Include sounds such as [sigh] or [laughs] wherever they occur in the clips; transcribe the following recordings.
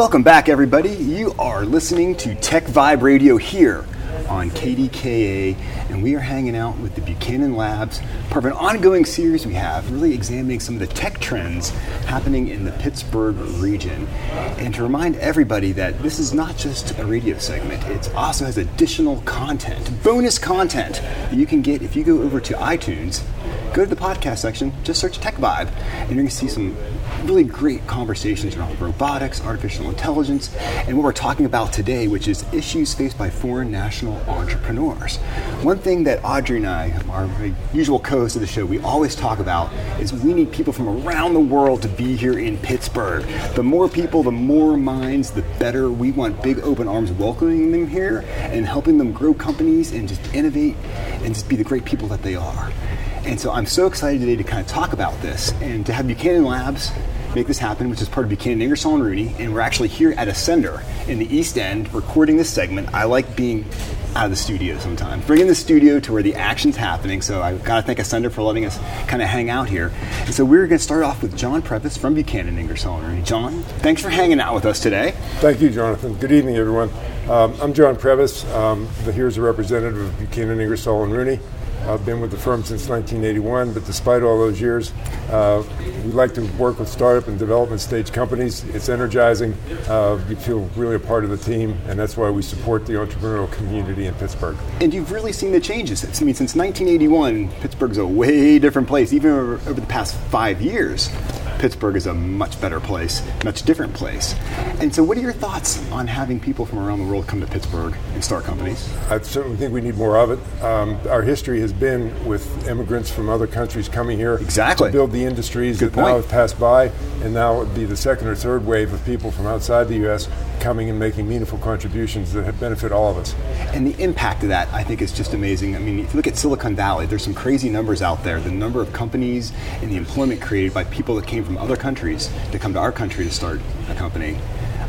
Welcome back, everybody. You are listening to Tech Vibe Radio here on KDKA, and we are hanging out with the Buchanan Labs, part of an ongoing series we have, really examining some of the tech trends happening in the Pittsburgh region. And to remind everybody that this is not just a radio segment, it also has additional content, bonus content that you can get if you go over to iTunes, go to the podcast section, just search Tech Vibe, and you're going to see some really great conversations around robotics, artificial intelligence, and what we're talking about today, which is issues faced by foreign national entrepreneurs. One thing that Audrey and I, our usual co hosts of the show, we always talk about is we need people from around the world to be here in Pittsburgh. The more people, the more minds, the better. We want big open arms welcoming them here and helping them grow companies and just innovate and just be the great people that they are. And so I'm so excited today to kind of talk about this and to have Buchanan Labs make this happen, which is part of Buchanan, Ingersoll, and Rooney. And we're actually here at Ascender in the East End recording this segment. I like being out of the studio sometimes, bringing the studio to where the action's happening. So I've got to thank Ascender for letting us kind of hang out here. And so we're going to start off with John Previs from Buchanan, Ingersoll, and Rooney. John, thanks for hanging out with us today. Thank you, Jonathan. Good evening, everyone. Um, I'm John Previs. Um, here's a representative of Buchanan, Ingersoll, and Rooney. I've been with the firm since 1981, but despite all those years, uh, we like to work with startup and development stage companies. It's energizing. Uh, you feel really a part of the team, and that's why we support the entrepreneurial community in Pittsburgh. And you've really seen the changes. I mean, since 1981, Pittsburgh's a way different place. Even over, over the past five years, Pittsburgh is a much better place, much different place. And so, what are your thoughts on having people from around the world come to Pittsburgh and start companies? I certainly think we need more of it. Um, our history has been with immigrants from other countries coming here exactly. to build the industries Good that point. now have passed by, and now it would be the second or third wave of people from outside the U.S. coming and making meaningful contributions that have benefit all of us. And the impact of that, I think, is just amazing. I mean, if you look at Silicon Valley, there's some crazy numbers out there. The number of companies and the employment created by people that came from other countries to come to our country to start a company.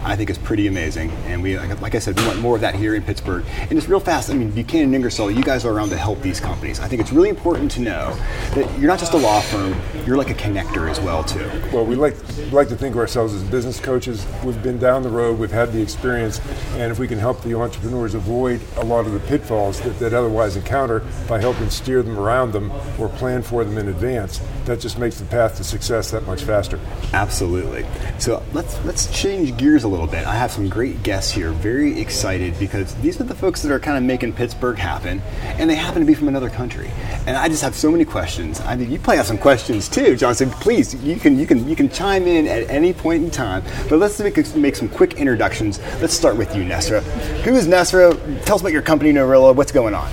I think is pretty amazing, and we, like I said, we want more of that here in Pittsburgh. And it's real fast. I mean, Buchanan and Ingersoll, you guys are around to help these companies. I think it's really important to know that you're not just a law firm; you're like a connector as well, too. Well, we like like to think of ourselves as business coaches. We've been down the road, we've had the experience, and if we can help the entrepreneurs avoid a lot of the pitfalls that they'd otherwise encounter by helping steer them around them or plan for them in advance, that just makes the path to success that much faster. Absolutely. So let's let's change gears a little bit. I have some great guests here, very excited because these are the folks that are kind of making Pittsburgh happen, and they happen to be from another country. And I just have so many questions. I mean, you probably have some questions too, Johnson. Please, you can you can you can chime in at any point in time. But let's make, make some quick introductions. Let's start with you, Nesra. Who is Nesra? Tell us about your company, Norilla. What's going on?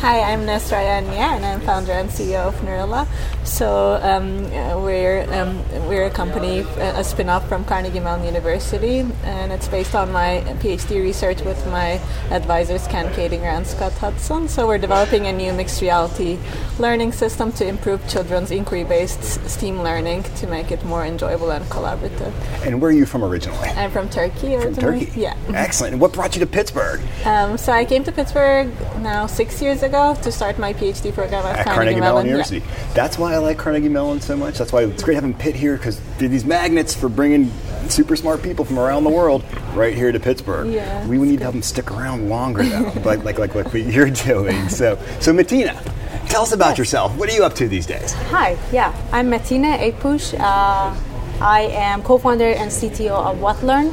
Hi, I'm Nesra Yannier, and I'm founder and CEO of Norilla. So um, we're um, we're a company, a spin-off from Carnegie Mellon University, and it's based on my PhD research with my advisors Ken Koedinger and Scott Hudson. So we're developing a new mixed reality learning system to improve children's inquiry-based STEAM learning to make it more enjoyable and collaborative. And where are you from originally? I'm from Turkey From. Turkey. Yeah. Excellent. And what brought you to Pittsburgh? Um, so I came to Pittsburgh now six years ago to start my PhD program at, at Carnegie, Mellon, University. Yeah. That's why I like Carnegie Mellon so much. That's why it's great having Pitt here because they're these magnets for bringing super smart people from around the world right here to Pittsburgh. Yeah, we would need to have them stick around longer though, [laughs] like, like like what you're [laughs] doing. So so Matina. Tell us about yes. yourself. What are you up to these days? Hi, yeah, I'm Matina Eybpoosh. Uh, I am co-founder and CTO of WattLearn.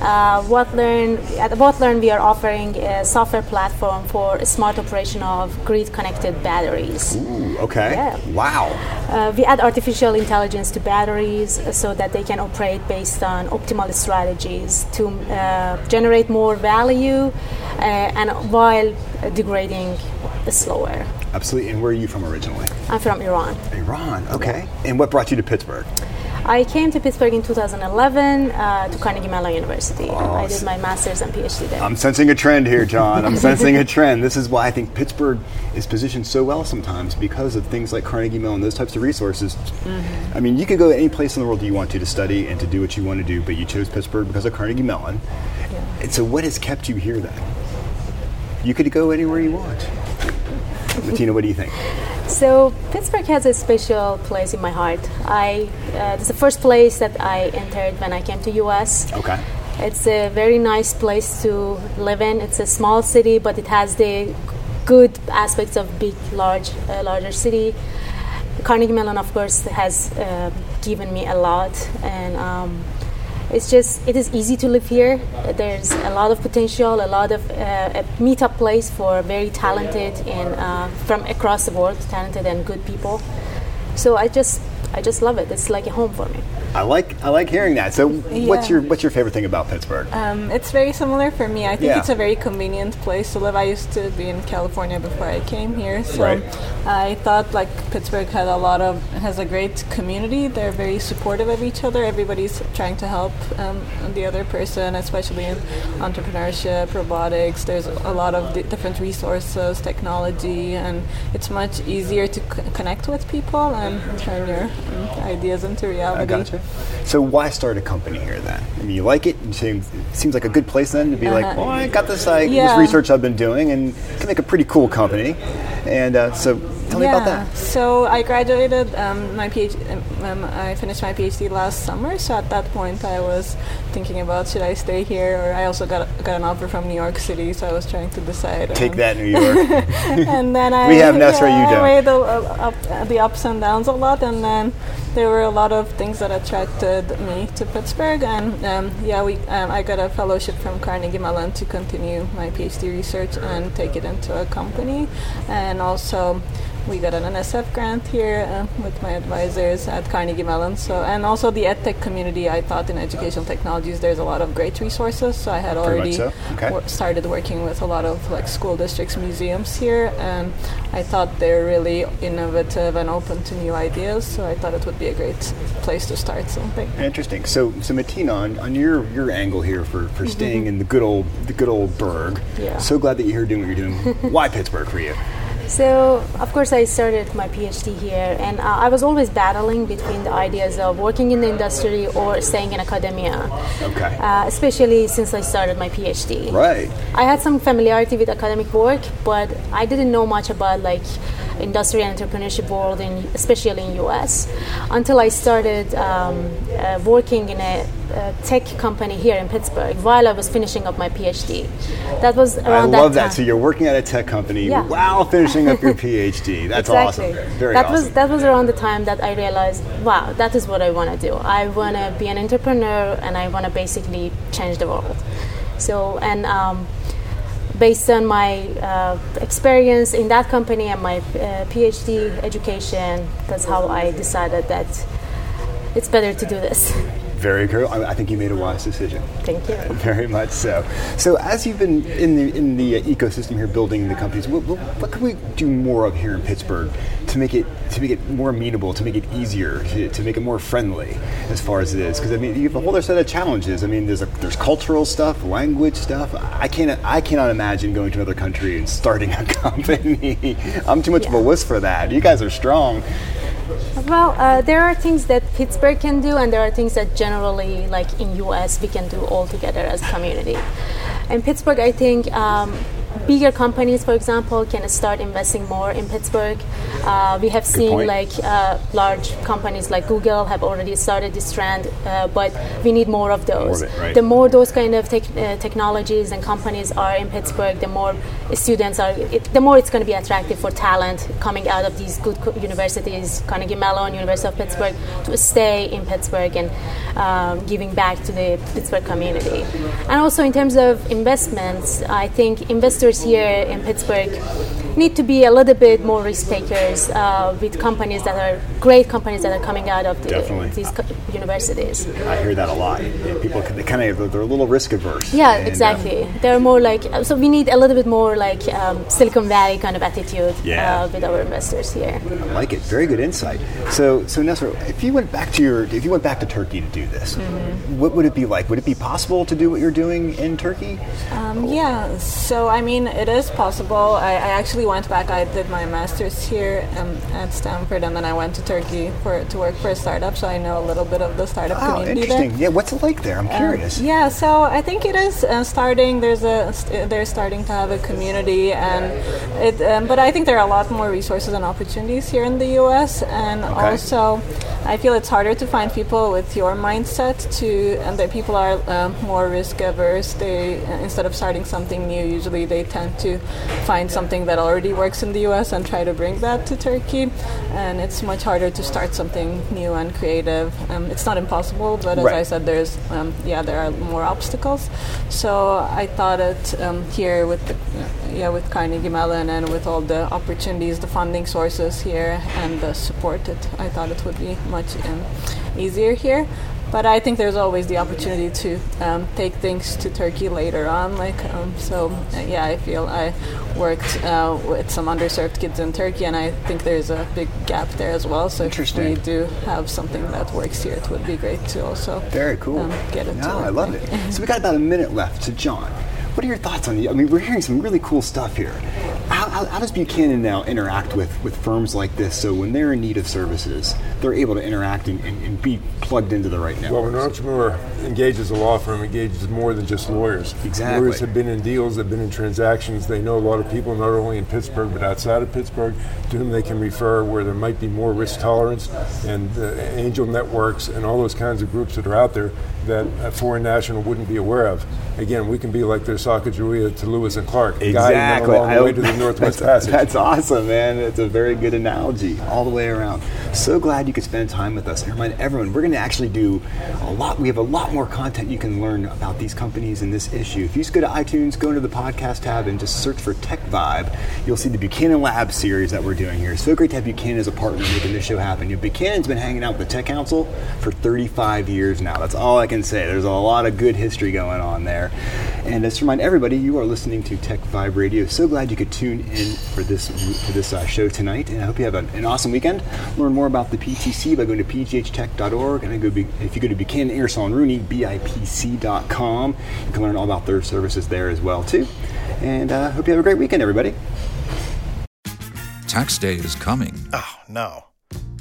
Uh, WattLearn, at WattLearn, we are offering a software platform for smart operation of grid-connected batteries. Ooh, okay. Yeah. Wow. Uh, we add artificial intelligence to batteries so that they can operate based on optimal strategies to uh, generate more value uh, and while degrading slower. Absolutely. And where are you from originally? I'm from Iran. Iran. Okay. And what brought you to Pittsburgh? I came to Pittsburgh in 2011 uh, to Carnegie Mellon University. Oh, I did my master's and PhD there. I'm sensing a trend here, John. I'm sensing a [laughs] trend. This is why I think Pittsburgh is positioned so well sometimes because of things like Carnegie Mellon, those types of resources. Mm-hmm. I mean, you could go to any place in the world you want to to study and to do what you want to do, but you chose Pittsburgh because of Carnegie Mellon. And so, what has kept you here then? You could go anywhere you want. Martina, what do you think? So Pittsburgh has a special place in my heart. I uh, it's the first place that I entered when I came to US. Okay. It's a very nice place to live in. It's a small city, but it has the good aspects of big, large, uh, larger city. Carnegie Mellon, of course, has uh, given me a lot, and um, it's just it is easy to live here. There's a lot of potential, a lot of uh, a meetup place for very talented and uh, from across the world, talented and good people. So I just I just love it. It's like a home for me. I like I like hearing that. So, what's your what's your favorite thing about Pittsburgh? Um, it's very similar for me. I think Yeah. it's a very convenient place to live. I used to be in California before I came here, so Right. I thought like Pittsburgh had a lot of has a great community. They're very supportive of each other. Everybody's trying to help um, the other person, especially in entrepreneurship, robotics. There's a lot of di- different resources, technology, and it's much easier to c- connect with people and turn your um, ideas into reality. I gotcha. So why start a company here then? I mean, you like it. It seems, it seems like a good place then to be like, Uh-huh. well, I got this, I, Yeah. this research I've been doing, and make a pretty cool company. And uh, so, tell me about that. So I graduated um, my PhD. Um, I finished my PhD last summer. So at that point, I was thinking about should I stay here, or I also got got an offer from New York City. So I was trying to decide. Take um, that, New York. [laughs] and then I [laughs] We have Nesra, you I don't. weighed the, uh, up, the ups and downs a lot, and then there were a lot of things that attracted me to Pittsburgh. And um, yeah, we um, I got a fellowship from Carnegie Mellon to continue my PhD research and take it into a company, and also. We got an NSF grant here uh, with my advisors at Carnegie Mellon. So, and also the EdTech community. I thought in educational technologies, there's a lot of great resources. So I had already so. Okay. wor- started working with a lot of like school districts, museums here, and I thought they're really innovative and open to new ideas. So I thought it would be a great place to start something. Interesting. So, so Matina, on, on your, your angle here for, for staying in the good old the good old burg. Yeah. So glad that you're here doing what you're doing. [laughs] Why Pittsburgh for you? So, of course, I started my PhD here, and uh, I was always battling between the ideas of working in the industry or staying in academia, Okay. uh, especially since I started my PhD. right. I had some familiarity with academic work, but I didn't know much about like industry and entrepreneurship world, in, especially in US, until I started um, uh, working in a, a tech company here in Pittsburgh while I was finishing up my PhD. That was I around love that that. So you're working at a tech company Yeah. while finishing up your [laughs] PhD. That's exactly. awesome. Very that awesome. was that was around the time that I realized, wow, that is what I want to do. I want to be an entrepreneur, and I want to basically change the world. So and. Um, Based on my uh, experience in that company and my uh, PhD education, that's how I decided that it's better to do this. Very cool. I, I think you made a wise decision. Thank you. [laughs] Very much so. So, as you've been in the in the uh, ecosystem here, building the companies, what, what, what can we do more of here in Pittsburgh to make it to make it more amenable, to make it easier, to, to make it more friendly, as far as it is? Because I mean, you have a whole other set of challenges. I mean, there's a, there's cultural stuff, language stuff. I can't I cannot imagine going to another country and starting a [laughs] company. I'm too much of a wuss for that. You guys are strong. Well, uh, there are things that Pittsburgh can do, and there are things that generally, like in US, we can do all together as a community. In Pittsburgh, I think um, bigger companies, for example, can start investing more in Pittsburgh. Uh, we have seen point. like uh, large companies like Google have already started this trend, uh, but we need more of those. of it, right. The more those kind of tech, uh, technologies and companies are in Pittsburgh, the more students are, it, the more it's going to be attractive for talent coming out of these good co- universities, Carnegie Mellon, University of Pittsburgh, to stay in Pittsburgh and um, giving back to the Pittsburgh community. And also in terms of investments, I think investors here in Pittsburgh need to be a little bit more risk takers uh, with companies that are great companies that are coming out of the, these co- universities. I hear that a lot. People they kind of they're a little risk averse. Yeah, And, um, exactly. They're more like so. We need a little bit more like um, Silicon Valley kind of attitude Yeah. uh, with our investors here. I like it. Very good insight. So, so Nestor, if you went back to your, if you went back to Turkey to do this, Mm-hmm. what would it be like? Would it be possible to do what you're doing in Turkey? Um, yeah, so I mean, it is possible. I, I actually went back. I did my master's here um, at Stanford, and then I went to Turkey for to work for a startup. So I know a little bit of the startup Oh, community interesting. there. Yeah, what's it like there? I'm curious. Um, yeah, so I think it is uh, starting. There's a st- they're starting to have a community, and it. Um, but I think there are a lot more resources and opportunities here in the U.S. And also, I feel it's harder to find people with your mindset to, and that people are um, more risk averse. They uh, instead of starting something new, usually they tend to find something that already works in the U.S. and try to bring that to Turkey. And it's much harder to start something new and creative. Um, it's not impossible, but as Right. I said, there's um, yeah there are more obstacles. So I thought it um, here with the, yeah with Carnegie Mellon and with all the opportunities, the funding sources here, and the support, it I thought it would be much um, easier here. But I think there's always the opportunity to um, take things to Turkey later on. Like um, so, uh, yeah, I feel I worked uh, with some underserved kids in Turkey, and I think there's a big gap there as well. So if we do have something that works here, it would be great to also Very cool. um, get it. No. I love it. [laughs] so we got about a minute left. So John, what are your thoughts on the? I mean, we're hearing some really cool stuff here. How, how, does Buchanan now interact with, with firms like this? So when they're in need of services, they're able to interact and, and, and be plugged into the right network? Well, when an entrepreneur engages a law firm, engages more than just lawyers. Exactly. Lawyers have been in deals, they've been in transactions, they know a lot of people not only in Pittsburgh but outside of Pittsburgh to whom they can refer where there might be more risk tolerance and uh, angel networks and all those kinds of groups that are out there that a foreign national wouldn't be aware of. Again, we can be like their Sacagawea to Lewis and Clark, guiding them along the way to the Northwest [laughs] that's, Passage. That's awesome, man. It's a very good analogy all the way around. So glad you could spend time with us. And remind everyone, we're going to actually do a lot. We have a lot more content you can learn about these companies and this issue. If you just go to iTunes, go into the podcast tab, and just search for Tech Vibe, you'll see the Buchanan Lab series that we're doing here. So great to have Buchanan as a partner making this show happen. You know, Buchanan's been hanging out with the Tech Council for 35 years now. That's all I can say. There's a lot of good history going on there. And just to remind everybody, you are listening to Tech Vibe Radio. So glad you could tune in for this for this uh, show tonight, and I hope you have an, an awesome weekend. Learn more about the PTC by going to pghtech.org, and I go be, if you go to Buchanan Ingersoll and Rooney, bipc.com, you can learn all about their services there as well too. And uh, hope you have a great weekend, everybody. Tax day is coming. Oh, no.